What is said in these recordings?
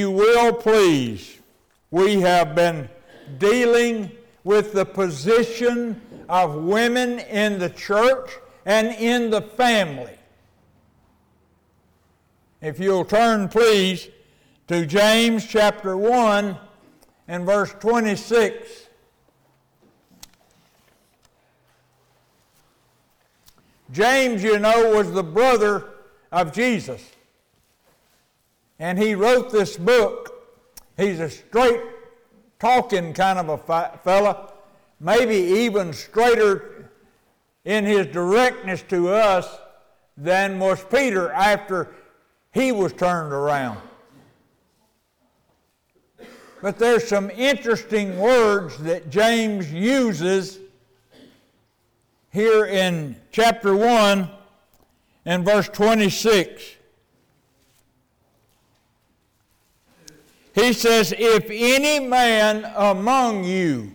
you will please, we have been dealing with the position of women in the church and in the family. If you'll turn, please, to James chapter 1 and verse 26. James, you know, was the brother of Jesus. And he wrote this book. He's a straight talking kind of a fella, maybe even straighter in his directness to us than was Peter after he was turned around. But there's some interesting words that James uses here in chapter 1 and verse 26. He says, If any man among you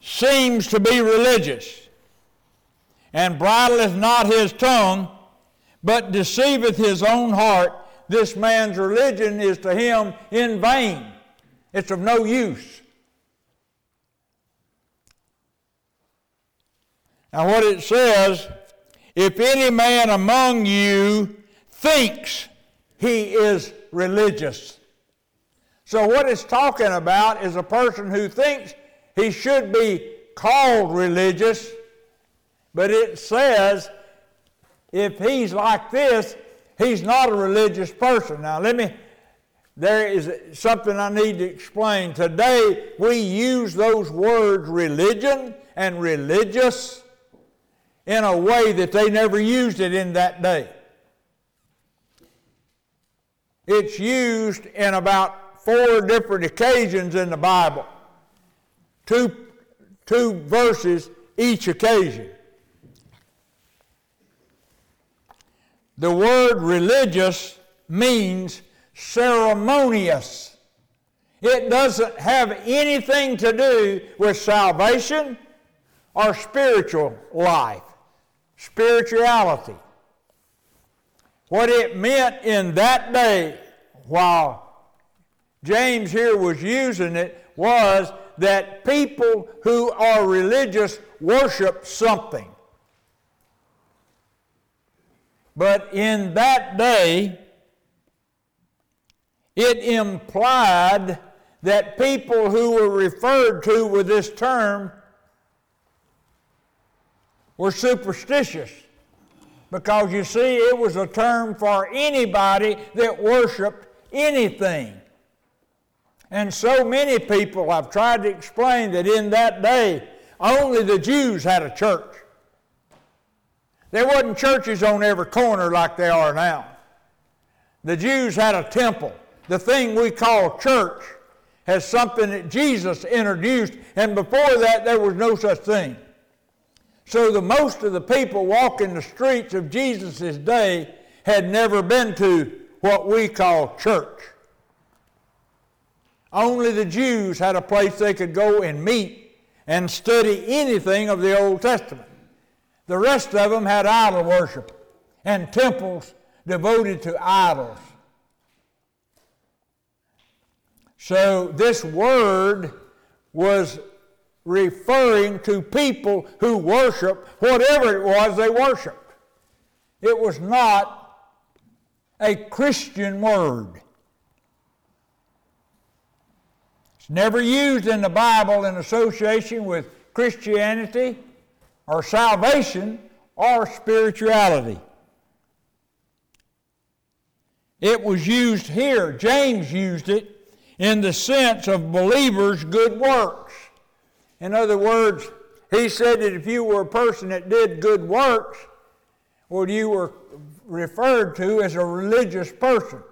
seems to be religious, and bridleth not his tongue, but deceiveth his own heart, this man's religion is to him in vain. It's of no use. Now, what it says, if any man among you thinks he is religious. So, what it's talking about is a person who thinks he should be called religious, but it says if he's like this, he's not a religious person. Now, let me, there is something I need to explain. Today, we use those words religion and religious in a way that they never used it in that day. It's used in about four different occasions in the Bible, two, two verses each occasion. The word religious means ceremonious. It doesn't have anything to do with salvation or spiritual life, spirituality. What it meant in that day, while James here was using it, was that people who are religious worship something. But in that day, it implied that people who were referred to with this term were superstitious. Because you see, it was a term for anybody that worshiped anything. And so many people have tried to explain that in that day, only the Jews had a church. There wasn't churches on every corner like they are now. The Jews had a temple. The thing we call church has something that Jesus introduced, and before that there was no such thing. So the most of the people walking the streets of Jesus' day had never been to what we call church. Only the Jews had a place they could go and meet and study anything of the Old Testament. The rest of them had idol worship and temples devoted to idols. So this word was referring to people who worship whatever it was they worshiped. It was not a Christian word. It's never used in the Bible in association with Christianity or salvation or spirituality. It was used here, James used it in the sense of believers' good works. In other words, he said that if you were a person that did good works, well, you were referred to as a religious person.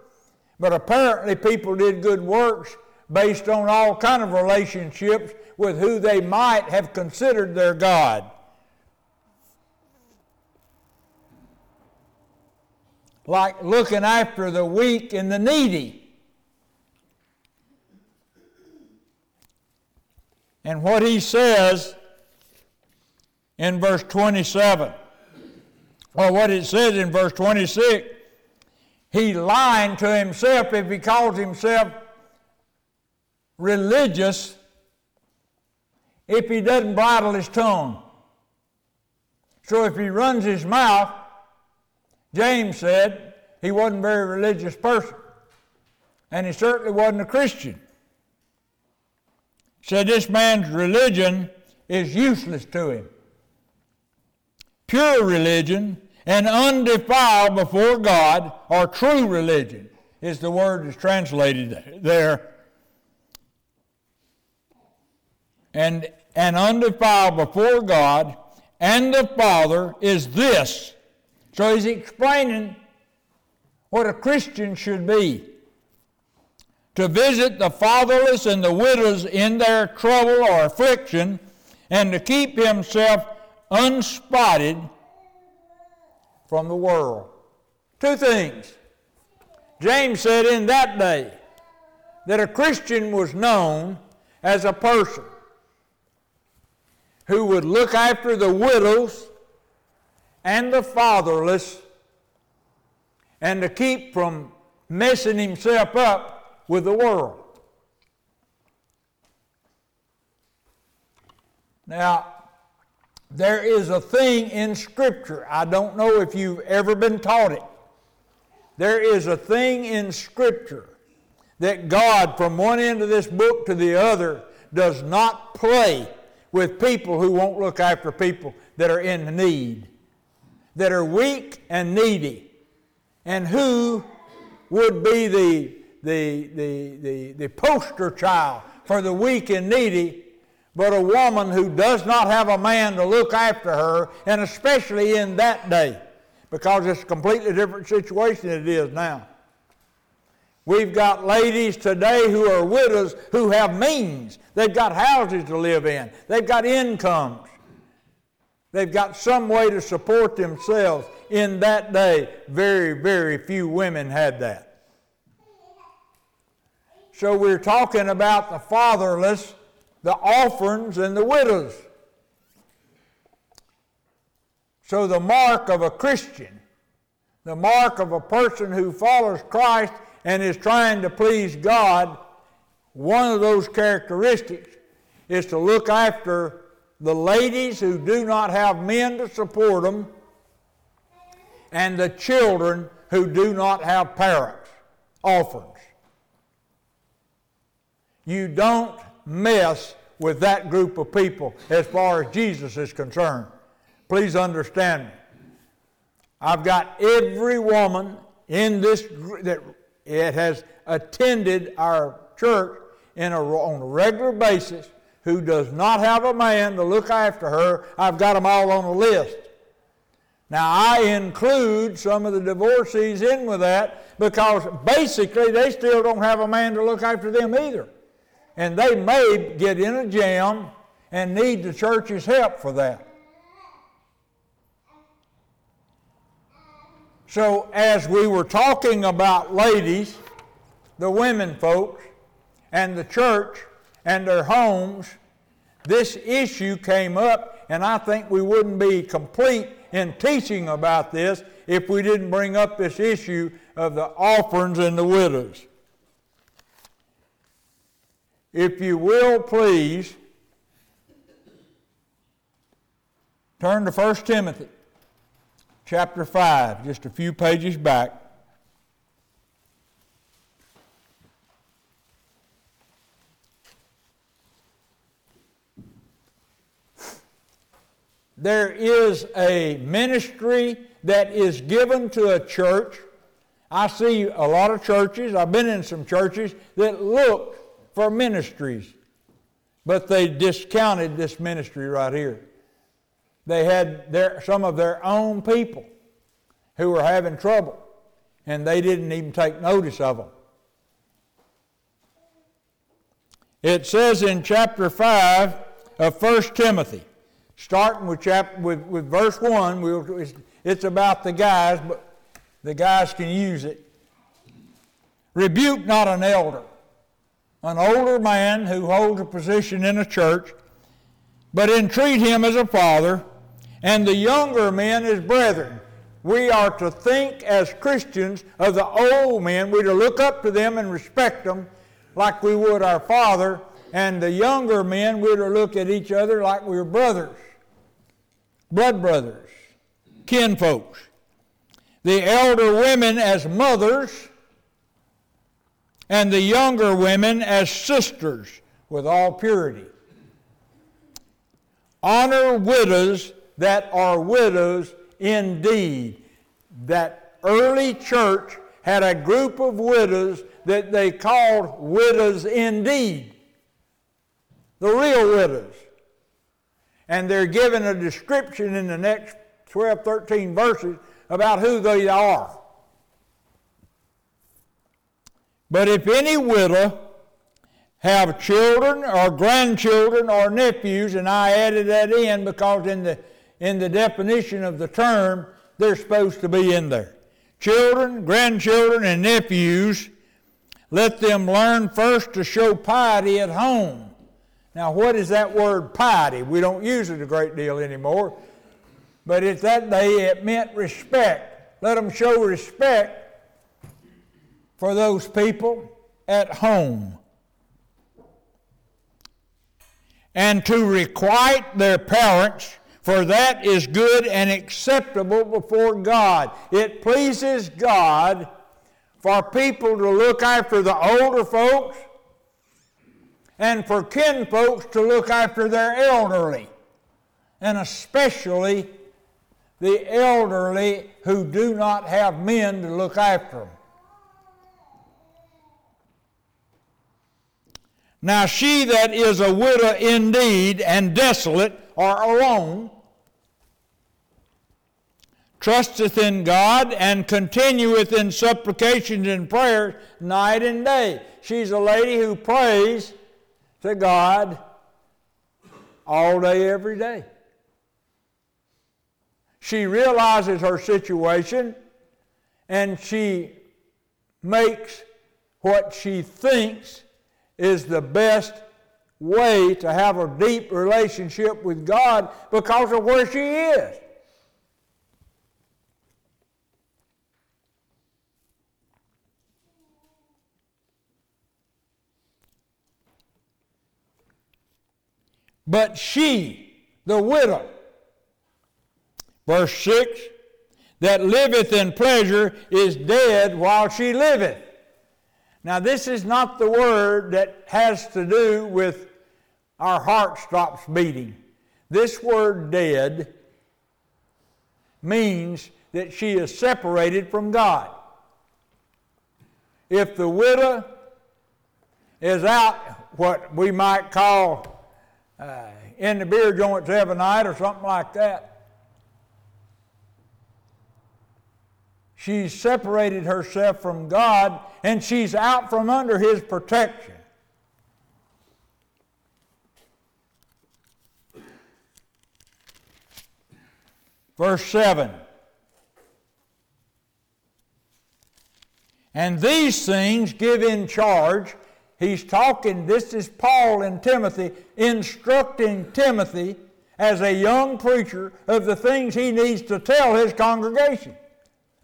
But apparently, people did good works based on all kind of relationships with who they might have considered their God. like looking after the weak and the needy. And what he says in verse 27, or what it says in verse 26, He's lying to himself if he calls himself religious if he doesn't bridle his tongue. So if he runs his mouth, James said he wasn't a very religious person. And he certainly wasn't a Christian. Said this man's religion is useless to him. Pure religion and undefiled before God, or true religion, is the word that's translated there. And, and undefiled before God and the Father is this. So he's explaining what a Christian should be to visit the fatherless and the widows in their trouble or affliction, and to keep himself unspotted from the world. Two things. James said in that day that a Christian was known as a person who would look after the widows and the fatherless and to keep from messing himself up with the world. Now, there is a thing in Scripture, I don't know if you've ever been taught it. There is a thing in Scripture that God, from one end of this book to the other, does not play with people who won't look after people that are in need, that are weak and needy, and who would be the, the, the, the, the poster child for the weak and needy but a woman who does not have a man to look after her, and especially in that day, because it's a completely different situation than it is now. We've got ladies today who are widows who have means. They've got houses to live in, they've got incomes, they've got some way to support themselves. In that day, very, very few women had that. So we're talking about the fatherless, the orphans, and the widows. So the mark of a Christian, the mark of a person who follows Christ and is trying to please God, one of those characteristics is to look after the ladies who do not have men to support them and the children who do not have parents, orphans. You don't mess with that group of people as far as Jesus is concerned. Please understand me. I've got every woman in this that it has attended our church in a, on a regular basis who does not have a man to look after her, I've got them all on the list. Now, I include some of the divorcees in with that because basically they still don't have a man to look after them either. And they may get in a jam and need the church's help for that. So, as we were talking about ladies, the women folks, and the church and their homes, this issue came up, and I think we wouldn't be complete in teaching about this if we didn't bring up this issue of the orphans and the widows. If you will, please, turn to 1 Timothy chapter 5, just a few pages back. There is a ministry that is given to a church. I see a lot of churches, I've been in some churches that look for ministries, but they discounted this ministry right here they had their, some of their own people who were having trouble, and they didn't even take notice of them. It says in chapter 5 of 1 Timothy, starting with, chapter, with, with verse 1, we'll, it's, it's about the guys, but the guys can use it. Rebuke not an elder, an older man who holds a position in a church, but entreat him as a father and the younger men as brethren. we are to think as Christians of the old men. We're to look up to them and respect them like we would our father. And the younger men, we're to look at each other like we're brothers, blood brothers, kinfolks. The elder women as mothers, and the younger women as sisters with all purity. Honor widows that are widows indeed. That early church had a group of widows that they called widows indeed. The real widows. And they're given a description in the next 12, 13 verses about who they are. But if any widow have children or grandchildren or nephews, and I added that in because in the in the definition of the term, they're supposed to be in there. Children, grandchildren, and nephews, let them learn first to show piety at home. Now, what is that word piety? We don't use it a great deal anymore. But at that day, it meant respect. Let them show respect for those people at home. And to requite their parents for that is good and acceptable before God. It pleases God for people to look after the older folks and for kinfolks to look after their elderly, and especially the elderly who do not have men to look after them. Now, she that is a widow indeed and desolate or alone trusteth in God and continueth in supplications and prayers night and day. She's a lady who prays to God all day, every day. She realizes her situation and she makes what she thinks is the best way to have a deep relationship with God because of where she is. But she, the widow, verse 6, that liveth in pleasure is dead while she liveth. Now, this is not the word that has to do with our heart stops beating. This word dead means that she is separated from God. If the widow is out, what we might call uh, in the beer joints every night or something like that. She's separated herself from God and she's out from under His protection. Verse 7 And these things give in charge. He's talking, this is Paul and Timothy instructing Timothy as a young preacher of the things he needs to tell his congregation,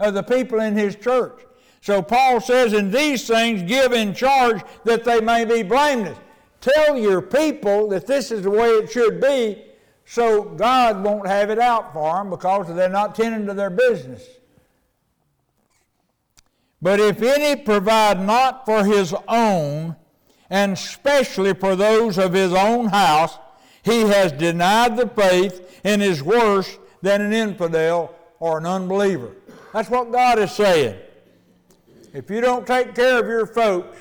of the people in his church. So Paul says, In these things give in charge that they may be blameless. Tell your people that this is the way it should be, so God won't have it out for them because they're not tending to their business. But if any provide not for his own, and especially for those of his own house, he has denied the faith and is worse than an infidel or an unbeliever. That's what God is saying. If you don't take care of your folks,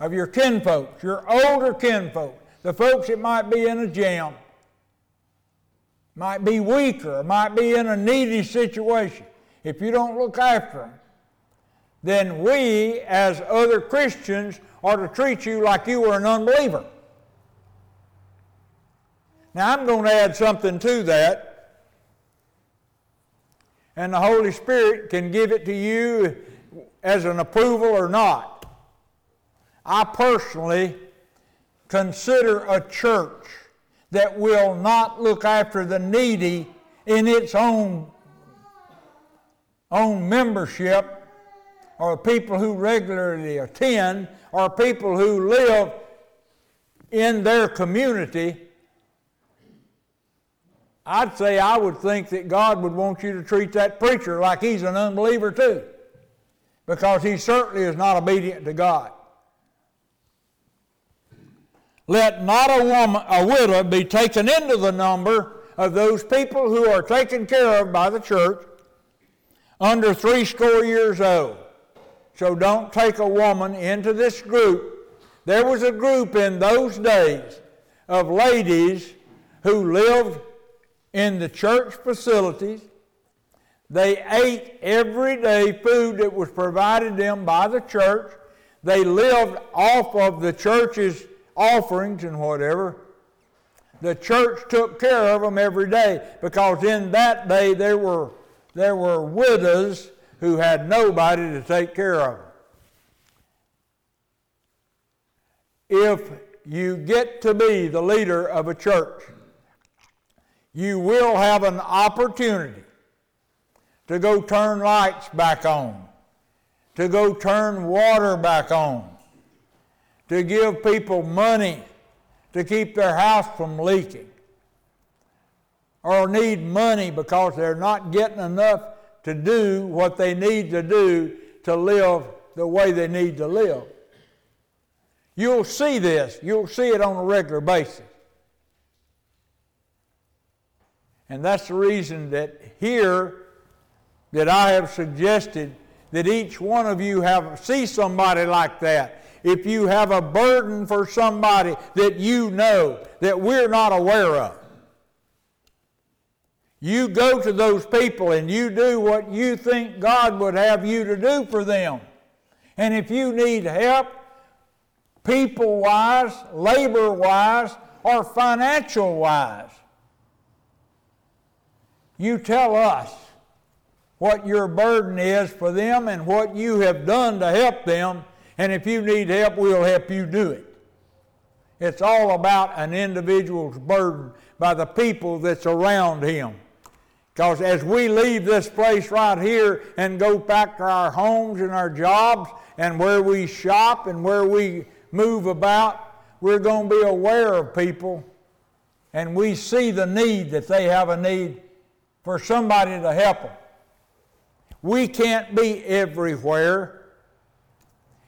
of your kinfolks, your older kinfolk, the folks that might be in a jam, might be weaker, might be in a needy situation, if you don't look after them, then we, as other Christians, are to treat you like you were an unbeliever. Now, I'm going to add something to that, and the Holy Spirit can give it to you as an approval or not. I personally consider a church that will not look after the needy in its own own membership or people who regularly attend or people who live in their community, I'd say I would think that God would want you to treat that preacher like he's an unbeliever too, because he certainly is not obedient to God. Let not a woman, a widow, be taken into the number of those people who are taken care of by the church under three score years old. So don't take a woman into this group. There was a group in those days of ladies who lived in the church facilities. They ate everyday food that was provided them by the church. They lived off of the church's offerings and whatever. The church took care of them every day because in that day there were, there were widows who had nobody to take care of them. If you get to be the leader of a church, you will have an opportunity to go turn lights back on, to go turn water back on, to give people money to keep their house from leaking, or need money because they're not getting enough to do what they need to do to live the way they need to live. You'll see this, you'll see it on a regular basis. And that's the reason that here that I have suggested that each one of you have see somebody like that. If you have a burden for somebody that you know that we're not aware of. You go to those people and you do what you think God would have you to do for them. And if you need help, people wise, labor wise, or financial wise, you tell us what your burden is for them and what you have done to help them. And if you need help, we'll help you do it. It's all about an individual's burden by the people that's around him. Because as we leave this place right here and go back to our homes and our jobs and where we shop and where we move about, we're going to be aware of people and we see the need that they have a need for somebody to help them. We can't be everywhere.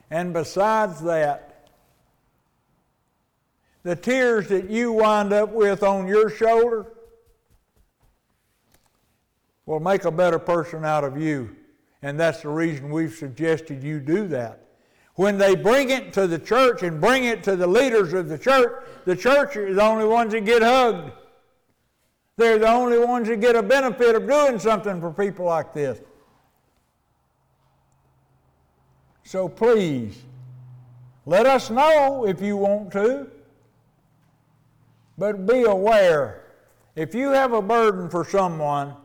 And besides that, the tears that you wind up with on your shoulder will make a better person out of you. And that's the reason we've suggested you do that. When they bring it to the church and bring it to the leaders of the church, the church is the only ones that get hugged. They're the only ones that get a benefit of doing something for people like this. So please, let us know if you want to. But be aware if you have a burden for someone,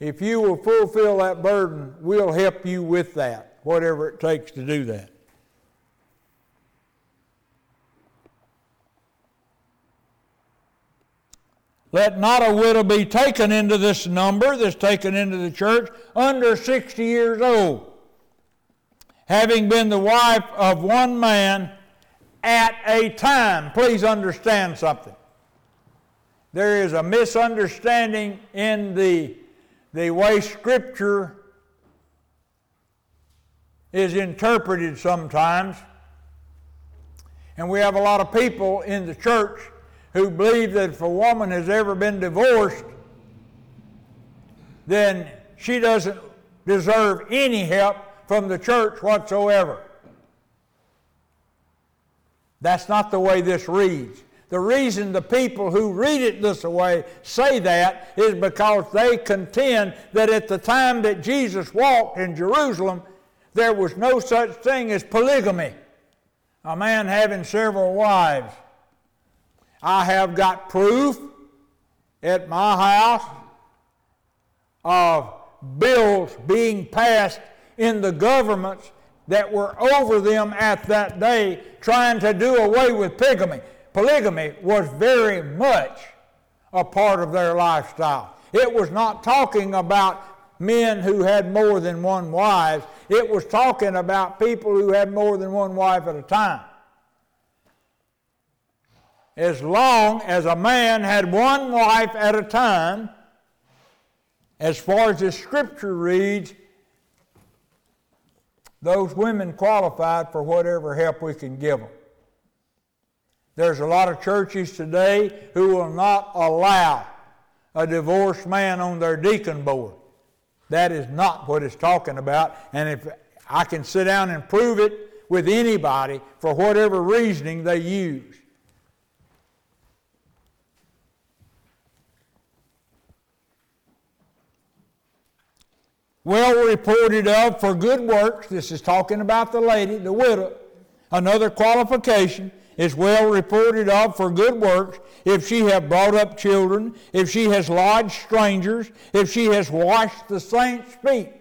if you will fulfill that burden, we'll help you with that, whatever it takes to do that. Let not a widow be taken into this number that's taken into the church under 60 years old, having been the wife of one man at a time. Please understand something. There is a misunderstanding in the, the way Scripture is interpreted sometimes. And we have a lot of people in the church who believe that if a woman has ever been divorced, then she doesn't deserve any help from the church whatsoever. That's not the way this reads. The reason the people who read it this way say that is because they contend that at the time that Jesus walked in Jerusalem, there was no such thing as polygamy, a man having several wives. I have got proof at my house of bills being passed in the governments that were over them at that day trying to do away with polygamy. Polygamy was very much a part of their lifestyle. It was not talking about men who had more than one wife. It was talking about people who had more than one wife at a time. As long as a man had one wife at a time, as far as the scripture reads, those women qualified for whatever help we can give them. There's a lot of churches today who will not allow a divorced man on their deacon board. That is not what it's talking about. And if I can sit down and prove it with anybody for whatever reasoning they use. Well reported of for good works. This is talking about the lady, the widow. Another qualification is well reported of for good works, if she have brought up children, if she has lodged strangers, if she has washed the saints' feet,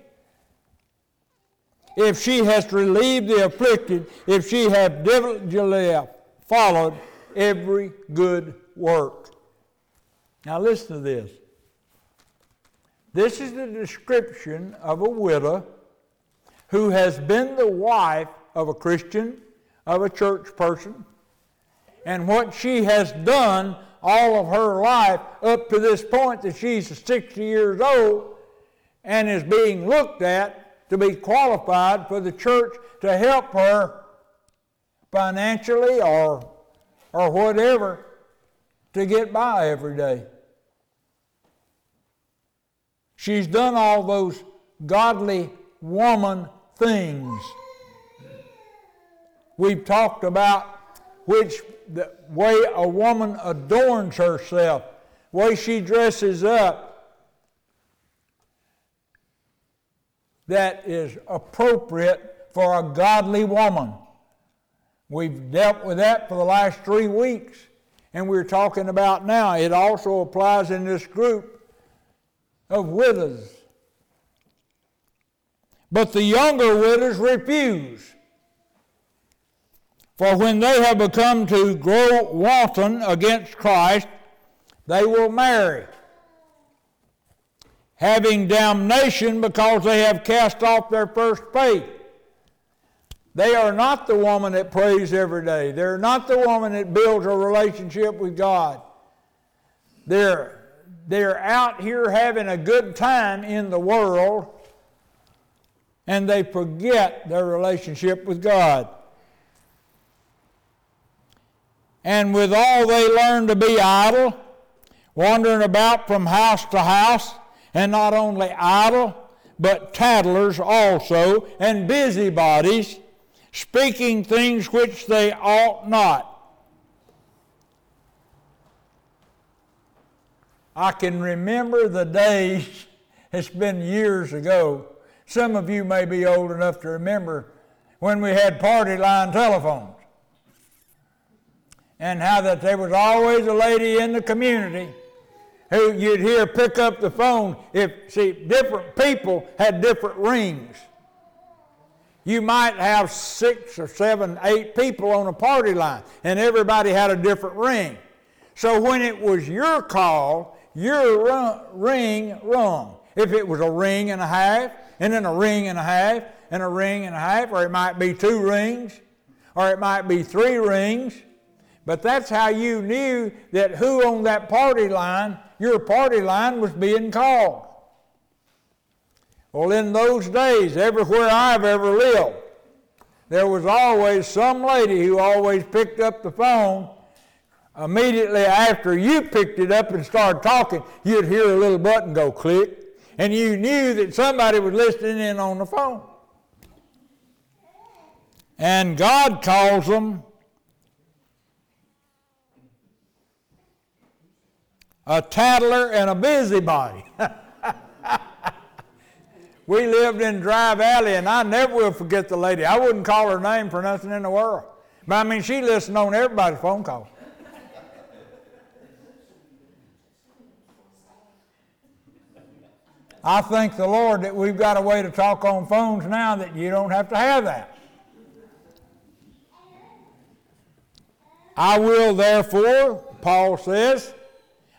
if she has relieved the afflicted, if she have diligently followed every good work. Now listen to this. This is the description of a widow who has been the wife of a Christian, of a church person, and what she has done all of her life up to this point that she's 60 years old and is being looked at to be qualified for the church to help her financially or, or whatever to get by every day. She's done all those godly woman things. We've talked about which the way a woman adorns herself, way she dresses up, that is appropriate for a godly woman. We've dealt with that for the last three weeks, and we're talking about now. It also applies in this group of widows. But the younger widows refuse. For when they have become to grow wanton against Christ, they will marry, having damnation because they have cast off their first faith. They are not the woman that prays every day. They're not the woman that builds a relationship with God. They're, they're out here having a good time in the world and they forget their relationship with God. and with all they learn to be idle, wandering about from house to house, and not only idle, but tattlers also, and busybodies, speaking things which they ought not. I can remember the days, it's been years ago. Some of you may be old enough to remember when we had party line telephones and how that there was always a lady in the community who you'd hear pick up the phone if see different people had different rings you might have six or seven eight people on a party line and everybody had a different ring so when it was your call your ring rung if it was a ring and a half and then a ring and a half and a ring and a half or it might be two rings or it might be three rings but that's how you knew that who on that party line, your party line was being called. Well, in those days, everywhere I've ever lived, there was always some lady who always picked up the phone. Immediately after you picked it up and started talking, you'd hear a little button go click, and you knew that somebody was listening in on the phone. And God calls them a tattler, and a busybody. we lived in Dry Valley, and I never will forget the lady. I wouldn't call her name for nothing in the world. But I mean, she listened on everybody's phone calls. I thank the Lord that we've got a way to talk on phones now that you don't have to have that. I will therefore, Paul says,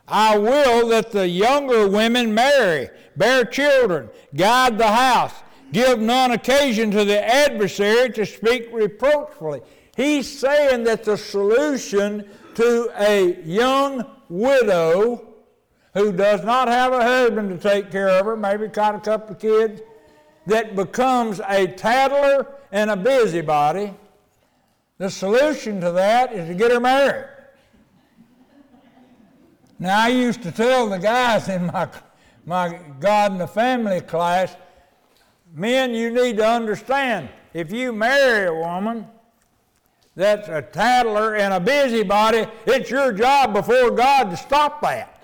I will that the younger women marry, bear children, guide the house, give none occasion to the adversary to speak reproachfully. He's saying that the solution to a young widow who does not have a husband to take care of her, maybe got a couple of kids, that becomes a tattler and a busybody, the solution to that is to get her married. Now, I used to tell the guys in my, my God and the Family class, men, you need to understand if you marry a woman that's a tattler and a busybody, it's your job before God to stop that.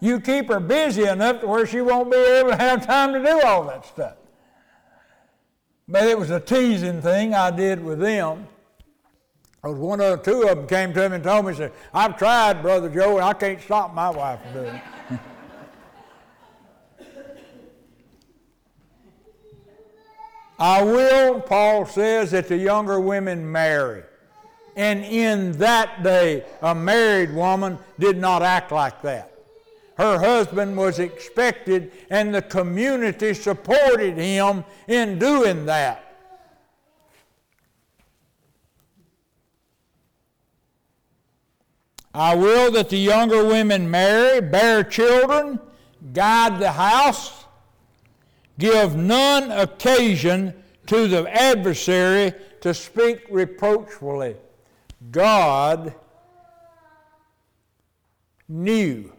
You keep her busy enough to where she won't be able to have time to do all that stuff. But it was a teasing thing I did with them. Because one or two of them came to me and told me, said, I've tried, Brother Joe, and I can't stop my wife from doing it. I will, Paul says, that the younger women marry. And in that day, a married woman did not act like that. Her husband was expected, and the community supported him in doing that. I will that the younger women marry, bear children, guide the house, Give none occasion to the adversary to speak reproachfully. God knew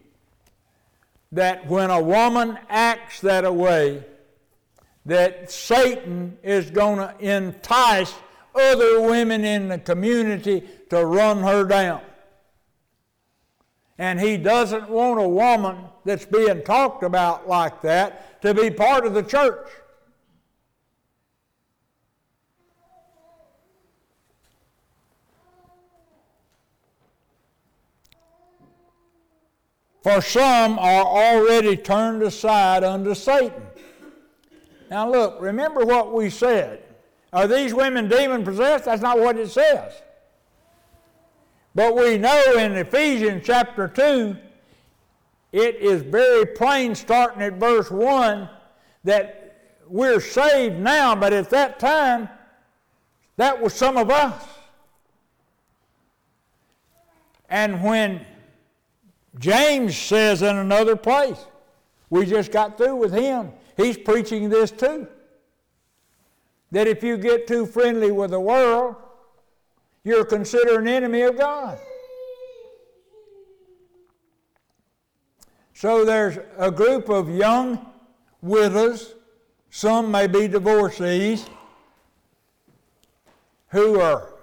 that when a woman acts that way, that Satan is going to entice other women in the community to run her down. And he doesn't want a woman that's being talked about like that to be part of the church. For some are already turned aside unto Satan. Now, look, remember what we said. Are these women demon possessed? That's not what it says. But we know in Ephesians chapter 2 it is very plain starting at verse 1 that we're saved now, but at that time, that was some of us. And when James says in another place, we just got through with him, he's preaching this too. That if you get too friendly with the world, you're considered an enemy of God. So there's a group of young widows, some may be divorcees, who are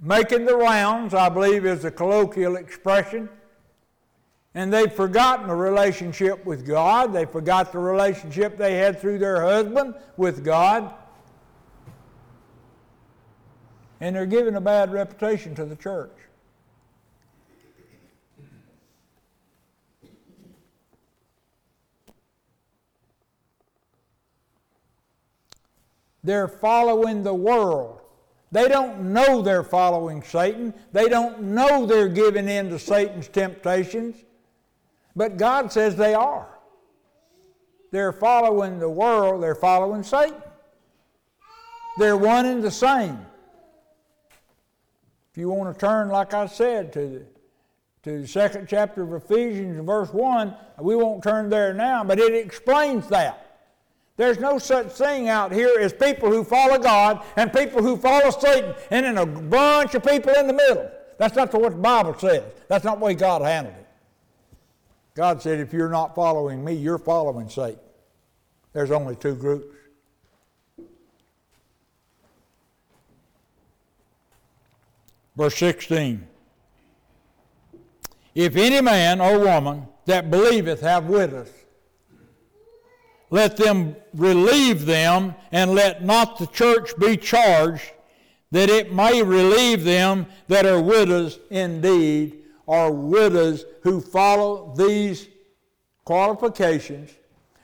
making the rounds, I believe is the colloquial expression. And they've forgotten the relationship with God. They forgot the relationship they had through their husband with God. And they're giving a bad reputation to the church. They're following the world. They don't know they're following Satan. They don't know they're giving in to Satan's temptations. But God says they are. They're following the world, they're following Satan. They're one and the same. If you want to turn, like I said, to the, to the second chapter of Ephesians, verse 1, we won't turn there now, but it explains that. There's no such thing out here as people who follow God and people who follow Satan, and then a bunch of people in the middle. That's not what the Bible says. That's not the way God handled it. God said, if you're not following me, you're following Satan. There's only two groups. Verse 16 If any man or woman that believeth have widows, let them relieve them, and let not the church be charged, that it may relieve them that are widows indeed, or widows who follow these qualifications,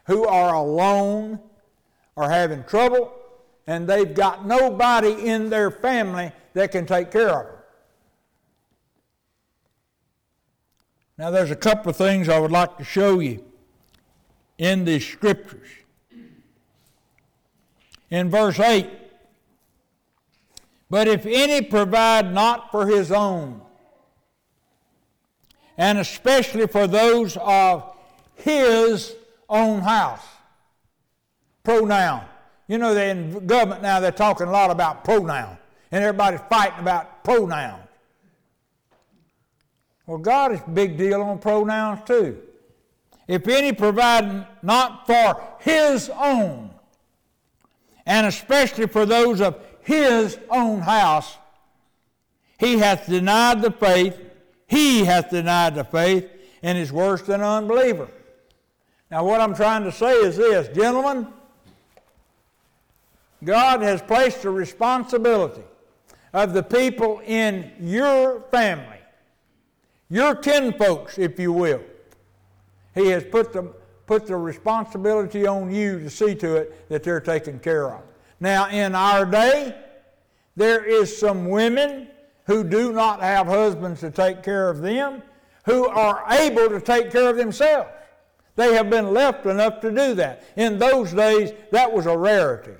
who are alone, are having trouble, and they've got nobody in their family that can take care of them. Now, there's a couple of things I would like to show you in these scriptures. In verse 8, but if any provide not for his own, and especially for those of his own house, pronoun. You know, in government now they're talking a lot about pronoun, and everybody's fighting about pronouns. Well, God is a big deal on pronouns too. If any provide not for his own, and especially for those of his own house, he hath denied the faith, he hath denied the faith, and is worse than an unbeliever. Now, what I'm trying to say is this, gentlemen, God has placed the responsibility of the people in your family your kinfolks, if you will. He has put the, put the responsibility on you to see to it that they're taken care of. Now, in our day, there is some women who do not have husbands to take care of them, who are able to take care of themselves. They have been left enough to do that. In those days, that was a rarity.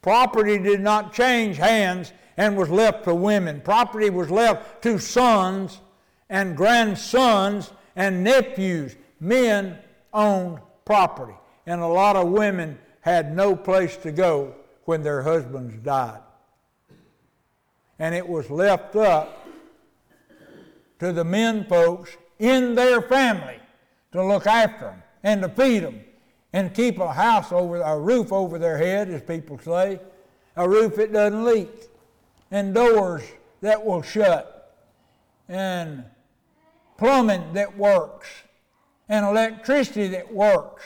Property did not change hands and was left to women. Property was left to sons and grandsons and nephews. Men owned property. And a lot of women had no place to go when their husbands died. And it was left up to the men folks in their family to look after them and to feed them and keep a house over, a roof over their head, as people say, a roof that doesn't leak, and doors that will shut, and plumbing that works and electricity that works.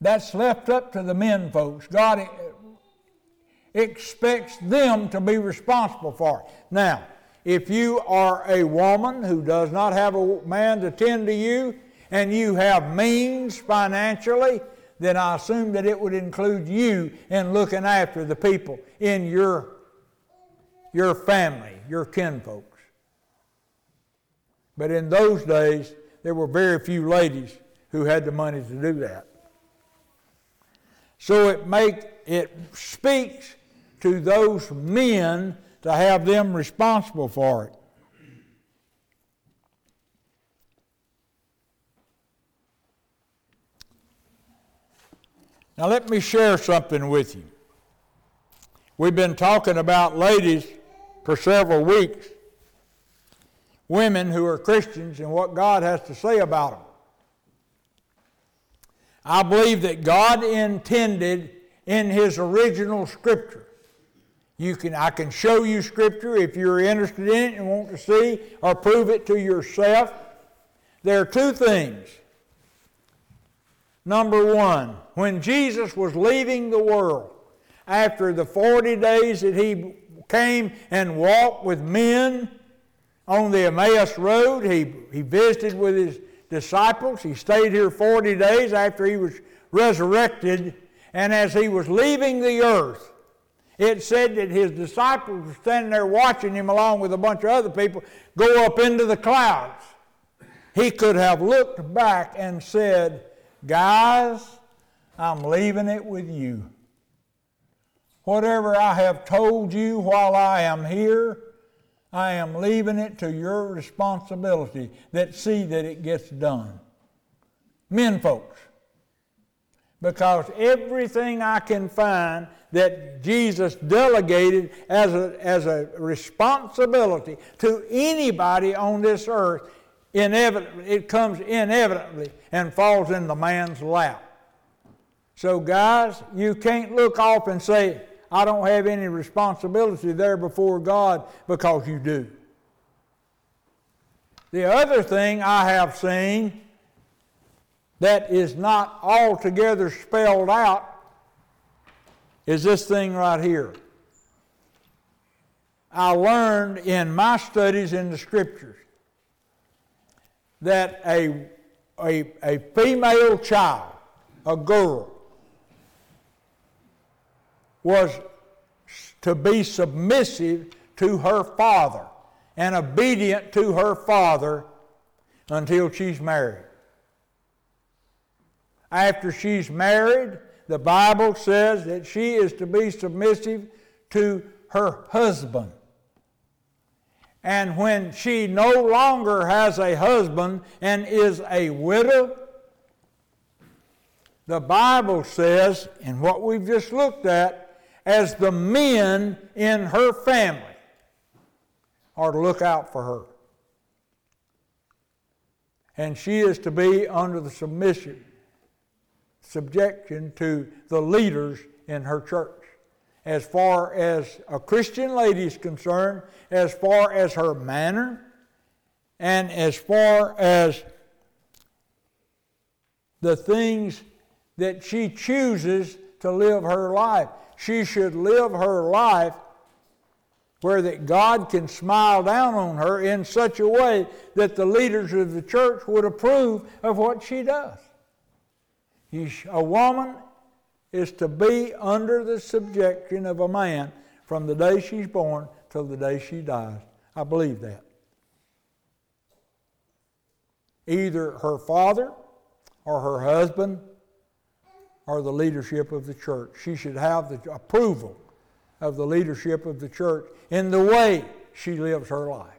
That's left up to the men folks. God expects them to be responsible for it. Now, if you are a woman who does not have a man to tend to you and you have means financially, then I assume that it would include you in looking after the people in your, your family, your kinfolks. But in those days, there were very few ladies who had the money to do that. So it make it speaks to those men to have them responsible for it. Now let me share something with you. We've been talking about ladies for several weeks women who are Christians and what God has to say about them. I believe that God intended in His original Scripture. You can, I can show you Scripture if you're interested in it and want to see or prove it to yourself. There are two things. Number one, when Jesus was leaving the world, after the 40 days that He came and walked with men, on the Emmaus Road. He, he visited with his disciples. He stayed here 40 days after he was resurrected. And as he was leaving the earth, it said that his disciples were standing there watching him along with a bunch of other people go up into the clouds. He could have looked back and said, Guys, I'm leaving it with you. Whatever I have told you while I am here, I am leaving it to your responsibility that see that it gets done. Men folks. Because everything I can find that Jesus delegated as a, as a responsibility to anybody on this earth, inevitably, it comes inevitably and falls in the man's lap. So, guys, you can't look off and say, I don't have any responsibility there before God because you do. The other thing I have seen that is not altogether spelled out is this thing right here. I learned in my studies in the scriptures that a, a, a female child, a girl, was to be submissive to her father and obedient to her father until she's married. After she's married, the Bible says that she is to be submissive to her husband. And when she no longer has a husband and is a widow, the Bible says, in what we've just looked at, as the men in her family are to look out for her. And she is to be under the submission, subjection to the leaders in her church. As far as a Christian lady is concerned, as far as her manner, and as far as the things that she chooses to live her life. She should live her life where that God can smile down on her in such a way that the leaders of the church would approve of what she does. A woman is to be under the subjection of a man from the day she's born till the day she dies. I believe that. Either her father or her husband or the leadership of the church. She should have the approval of the leadership of the church in the way she lives her life.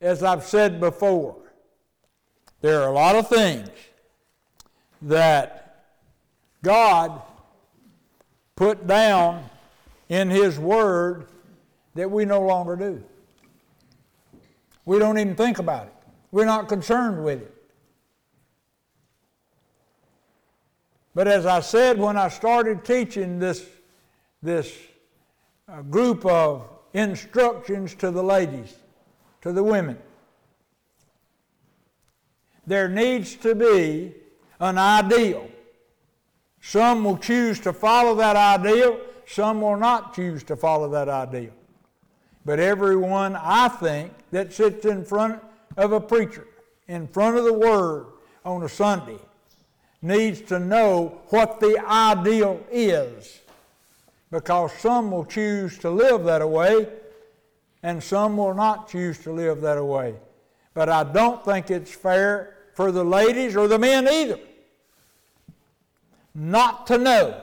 As I've said before, there are a lot of things that God put down in His Word that we no longer do. We don't even think about it. We're not concerned with it. But as I said when I started teaching this, this uh, group of instructions to the ladies, to the women, there needs to be an ideal. Some will choose to follow that ideal, some will not choose to follow that ideal. But everyone, I think, that sits in front of a preacher, in front of the Word on a Sunday, needs to know what the ideal is. Because some will choose to live that way, and some will not choose to live that way. But I don't think it's fair for the ladies or the men either not to know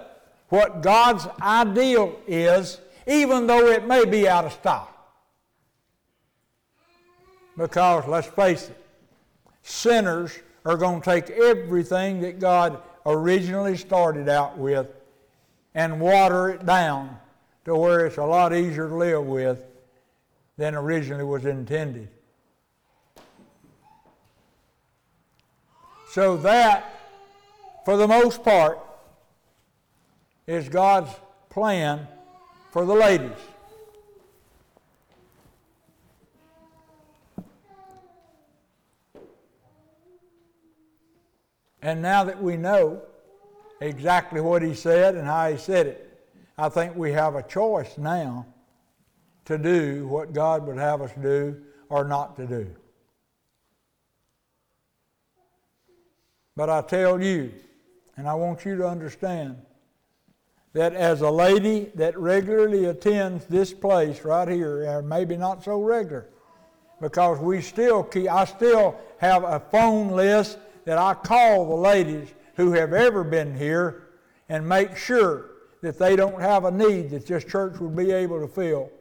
what God's ideal is, even though it may be out of style. Because let's face it, sinners are going to take everything that God originally started out with and water it down to where it's a lot easier to live with than originally was intended. So, that, for the most part, is God's plan for the ladies. And now that we know exactly what he said and how he said it, I think we have a choice now to do what God would have us do or not to do. But I tell you, and I want you to understand, that as a lady that regularly attends this place right here, or maybe not so regular, because we still keep, I still have a phone list that I call the ladies who have ever been here and make sure that they don't have a need that this church would be able to fill.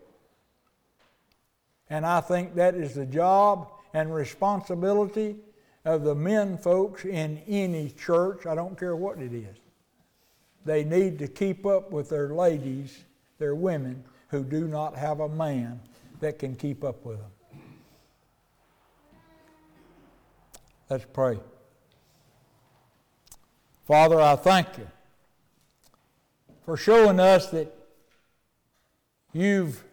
And I think that is the job and responsibility of the men folks in any church. I don't care what it is. They need to keep up with their ladies, their women, who do not have a man that can keep up with them. Let's pray. Father, I thank you for showing us that you've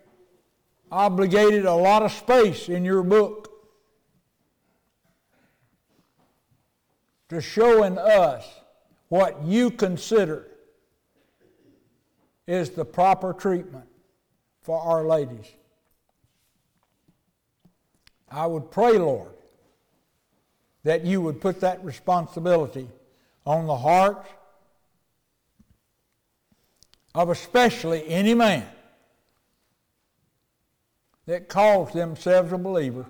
obligated a lot of space in your book to showing us what you consider is the proper treatment for our ladies. I would pray, Lord, that you would put that responsibility on the heart of especially any man that calls themselves a believer.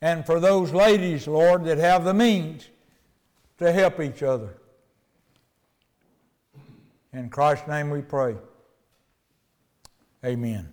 And for those ladies, Lord, that have the means to help each other. In Christ's name we pray. Amen.